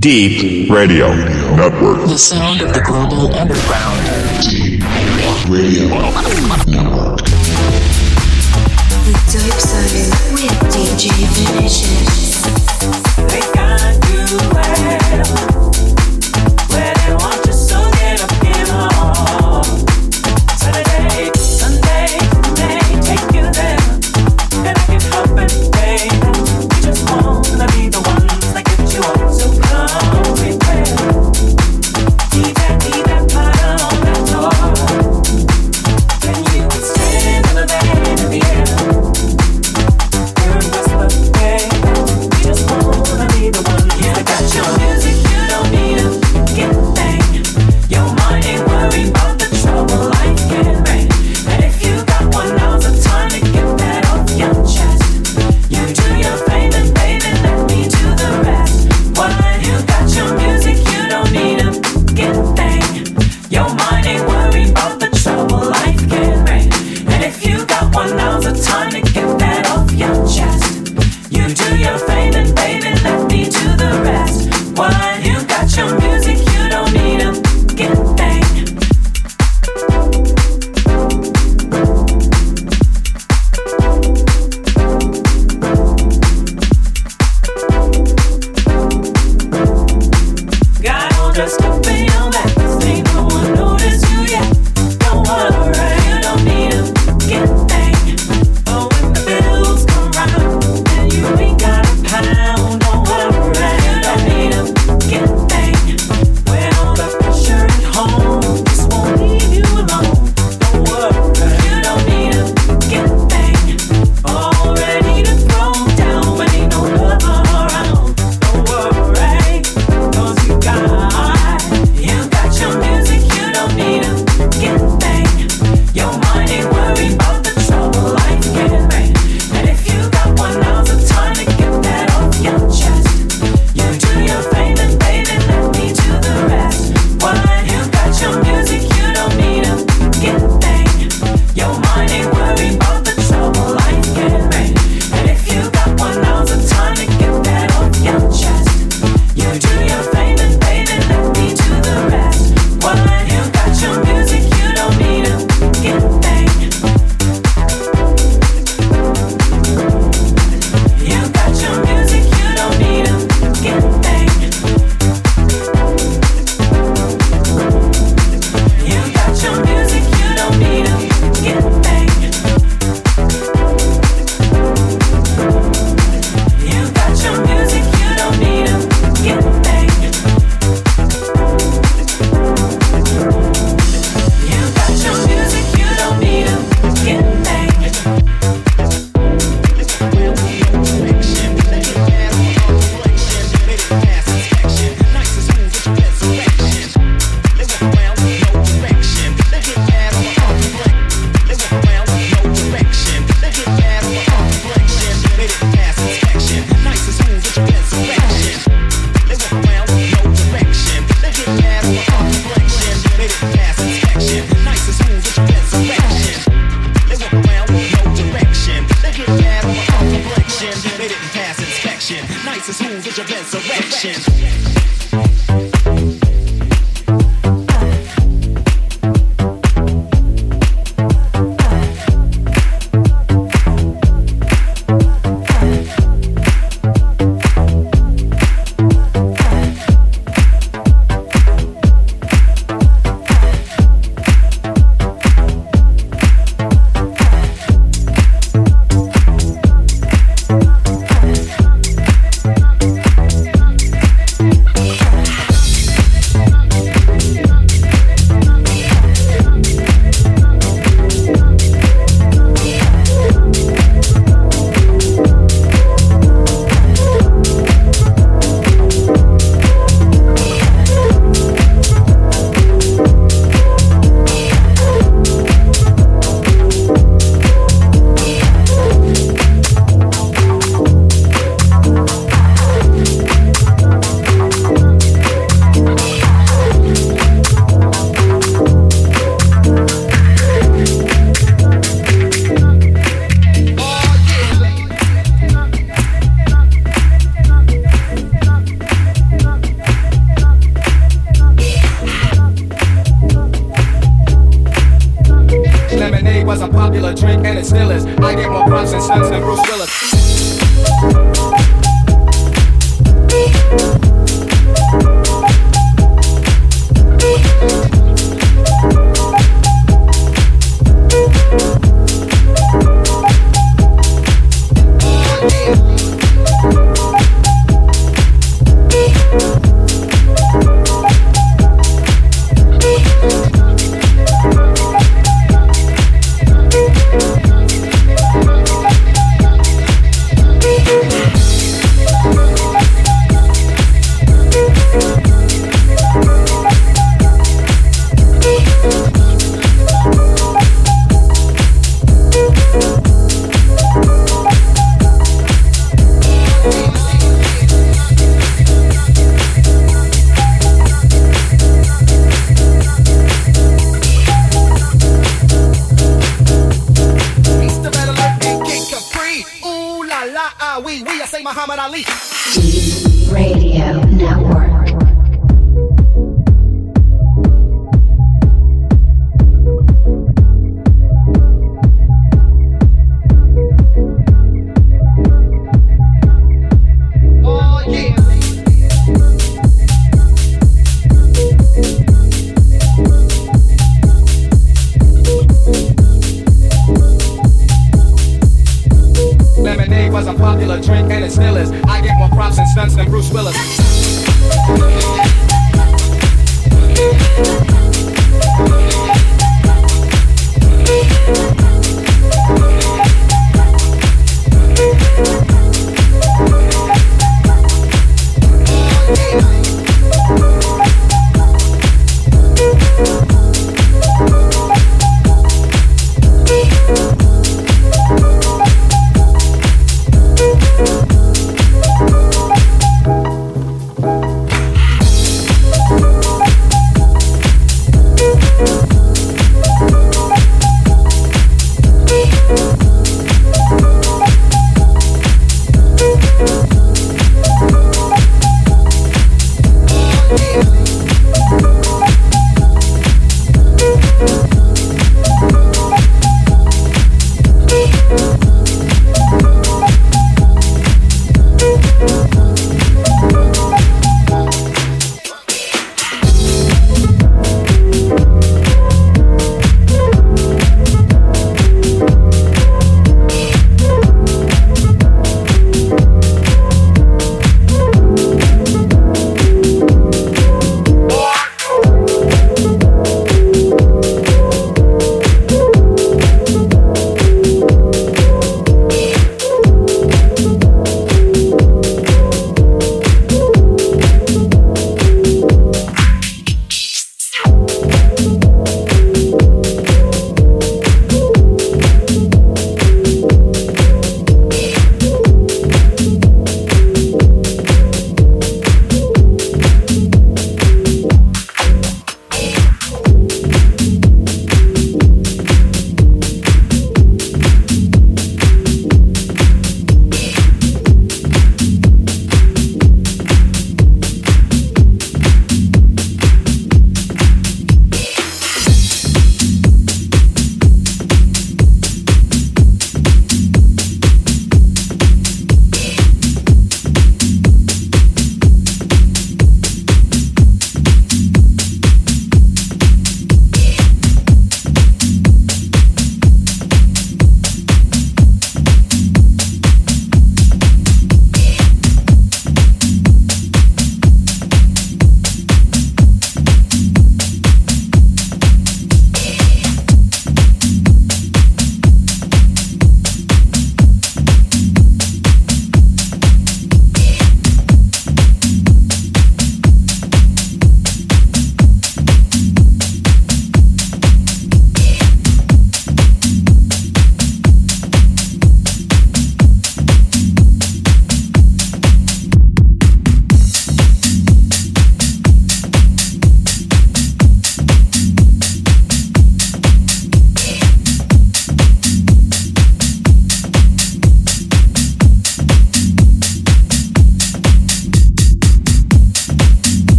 Deep Radio Network. The sound of the global underground. Deep Radio Network. The Dope side with DJ Vinicious. They got you well.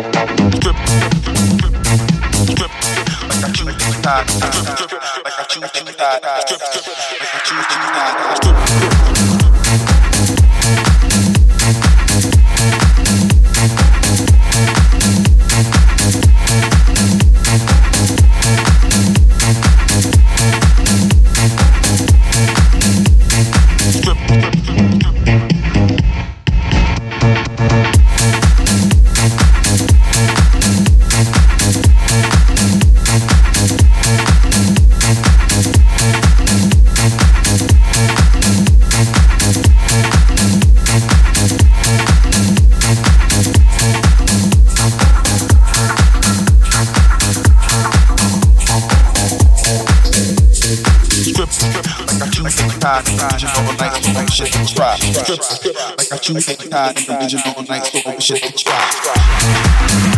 Like I choose you, like I choose you, like I choose you, like I choose you. got you. Hypnotized and religion all night, so open shit and try.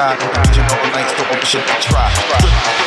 pride. You know a night's the ocean to try.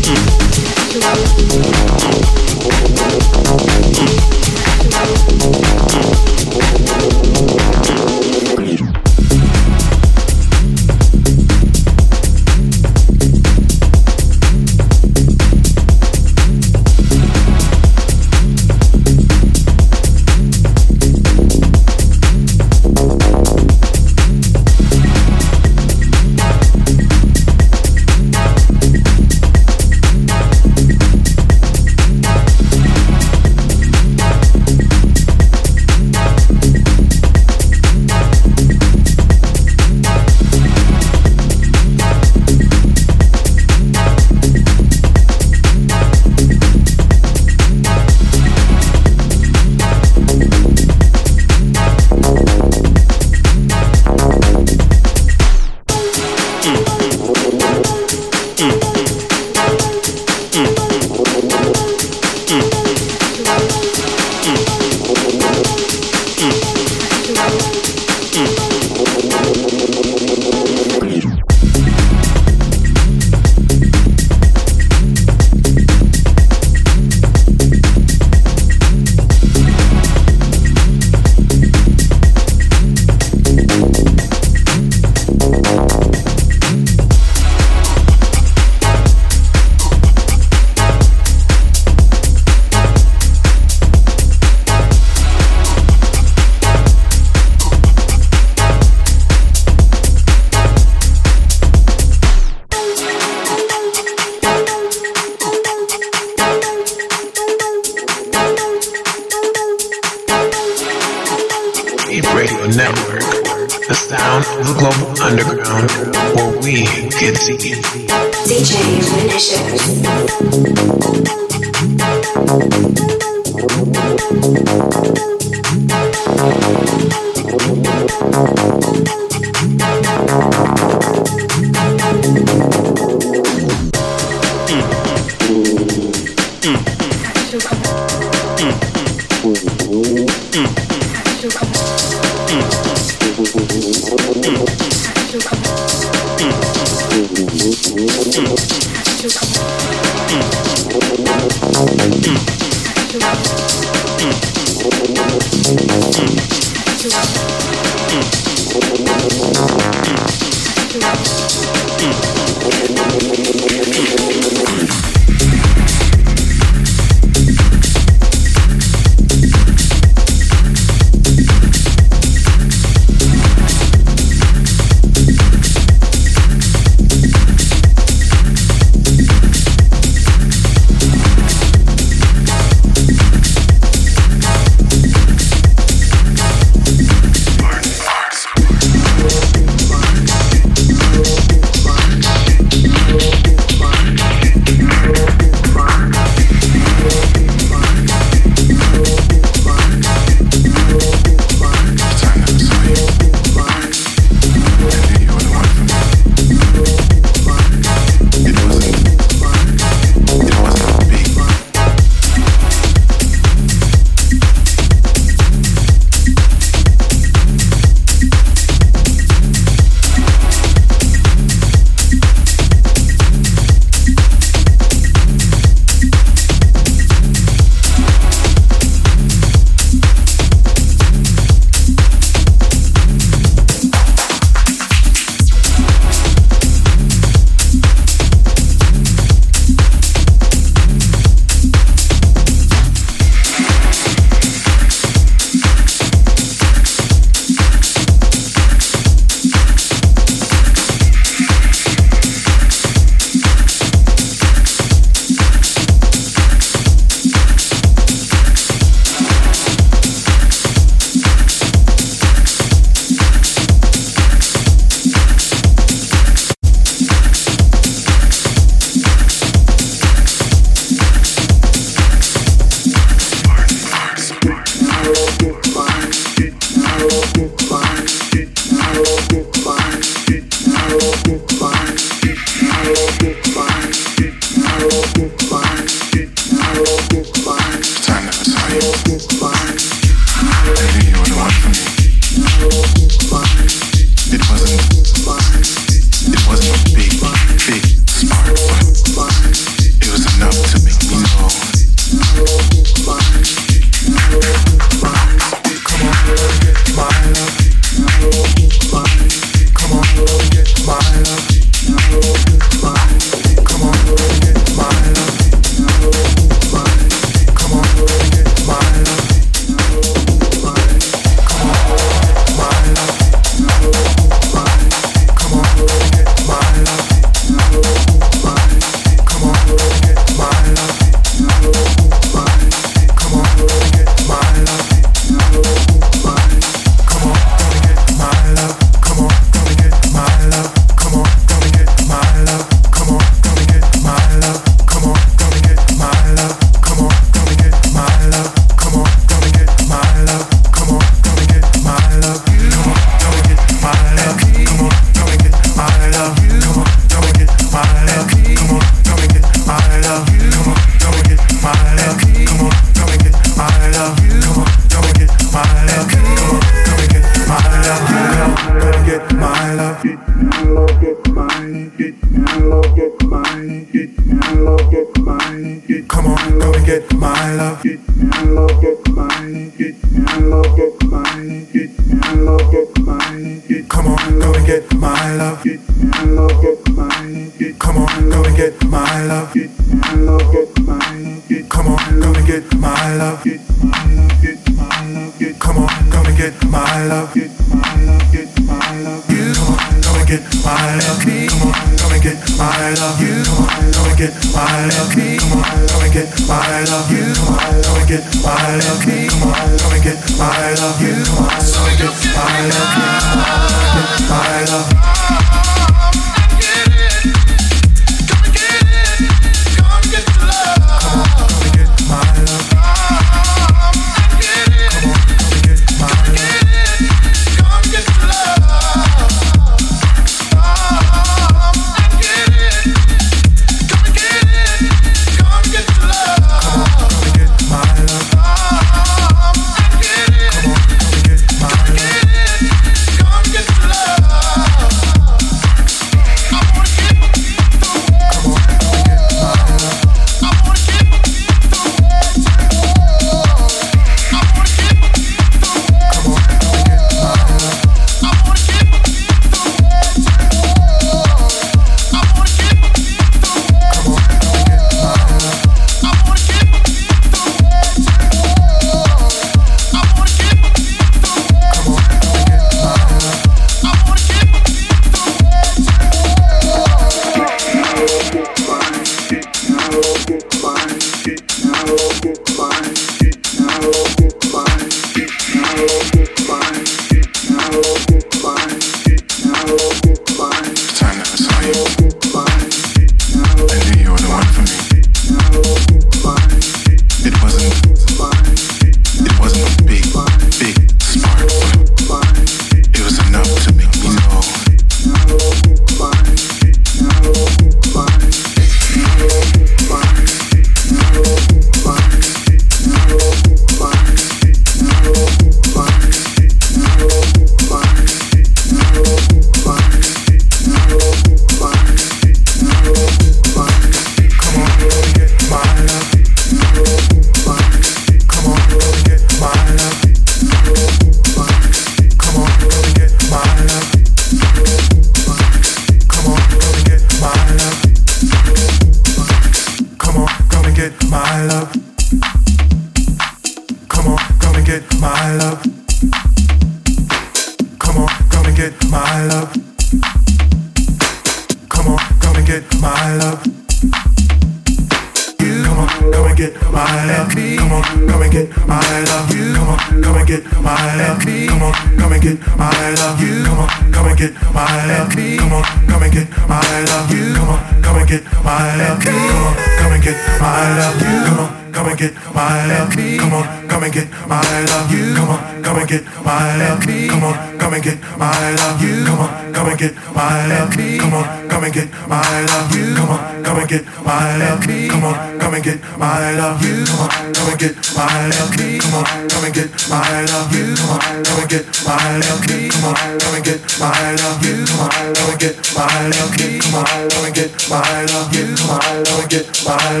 come and get my love. Come on, come and get my love. Come on, come and get my love. Come on, come and get my love. Come on, come and get my love. Come on, come and get my love. Come on, come and get my love. Come on, come and get my love. Come on, come and get my love. Come on, come and get my love. Come on,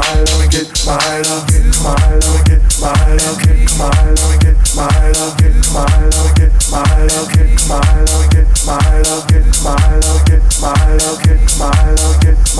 come and get my love. Come on, come and get my love. Come on, come and get my love. Come on, come and get my love. Come on, come and get my love. Come on, come and get my love. Come on, come and get my love. Come on, come and get my love.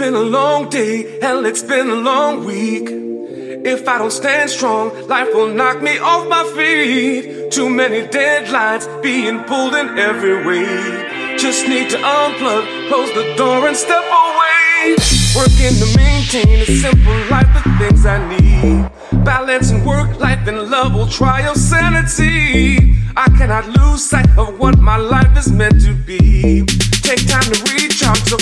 been a long day, hell, it's been a long week. If I don't stand strong, life will knock me off my feet. Too many deadlines being pulled in every way. Just need to unplug, close the door, and step away. Working to maintain a simple life, the things I need. Balancing work, life, and love will try your sanity. I cannot lose sight of what my life is meant to be. Take time to recharge so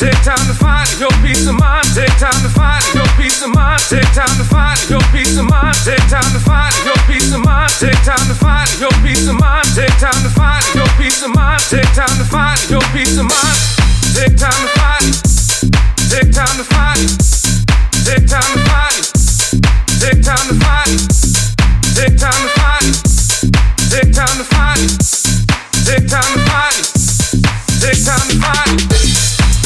Take time to find your peace of mind. Take time to find your peace of mind. Take time to find your peace of mind. Take time to find your peace of mind. Take time to find your peace of mind. Take time to find your peace of mind. Take time to find your peace of mind. Take time to find. Take time to find. Take time to find. Take time to find. Take time to find. Take time to find. Take time to find. Take time to find.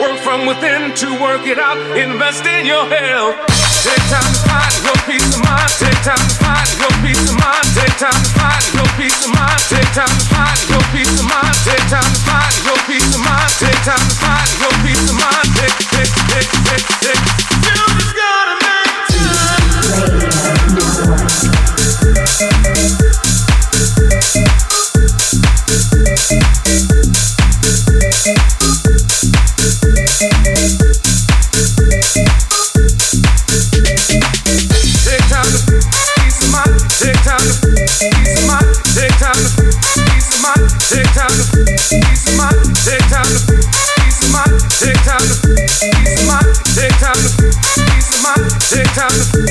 Work from within to work it out. Invest in your health. Take time to find your peace of mind. Take time to find your peace of mind. Take time to find your peace of mind. Take time to find your peace of mind. Take time to find your peace of mind. Take time to find your peace of mind. Take, take, take, take, take. Yeah.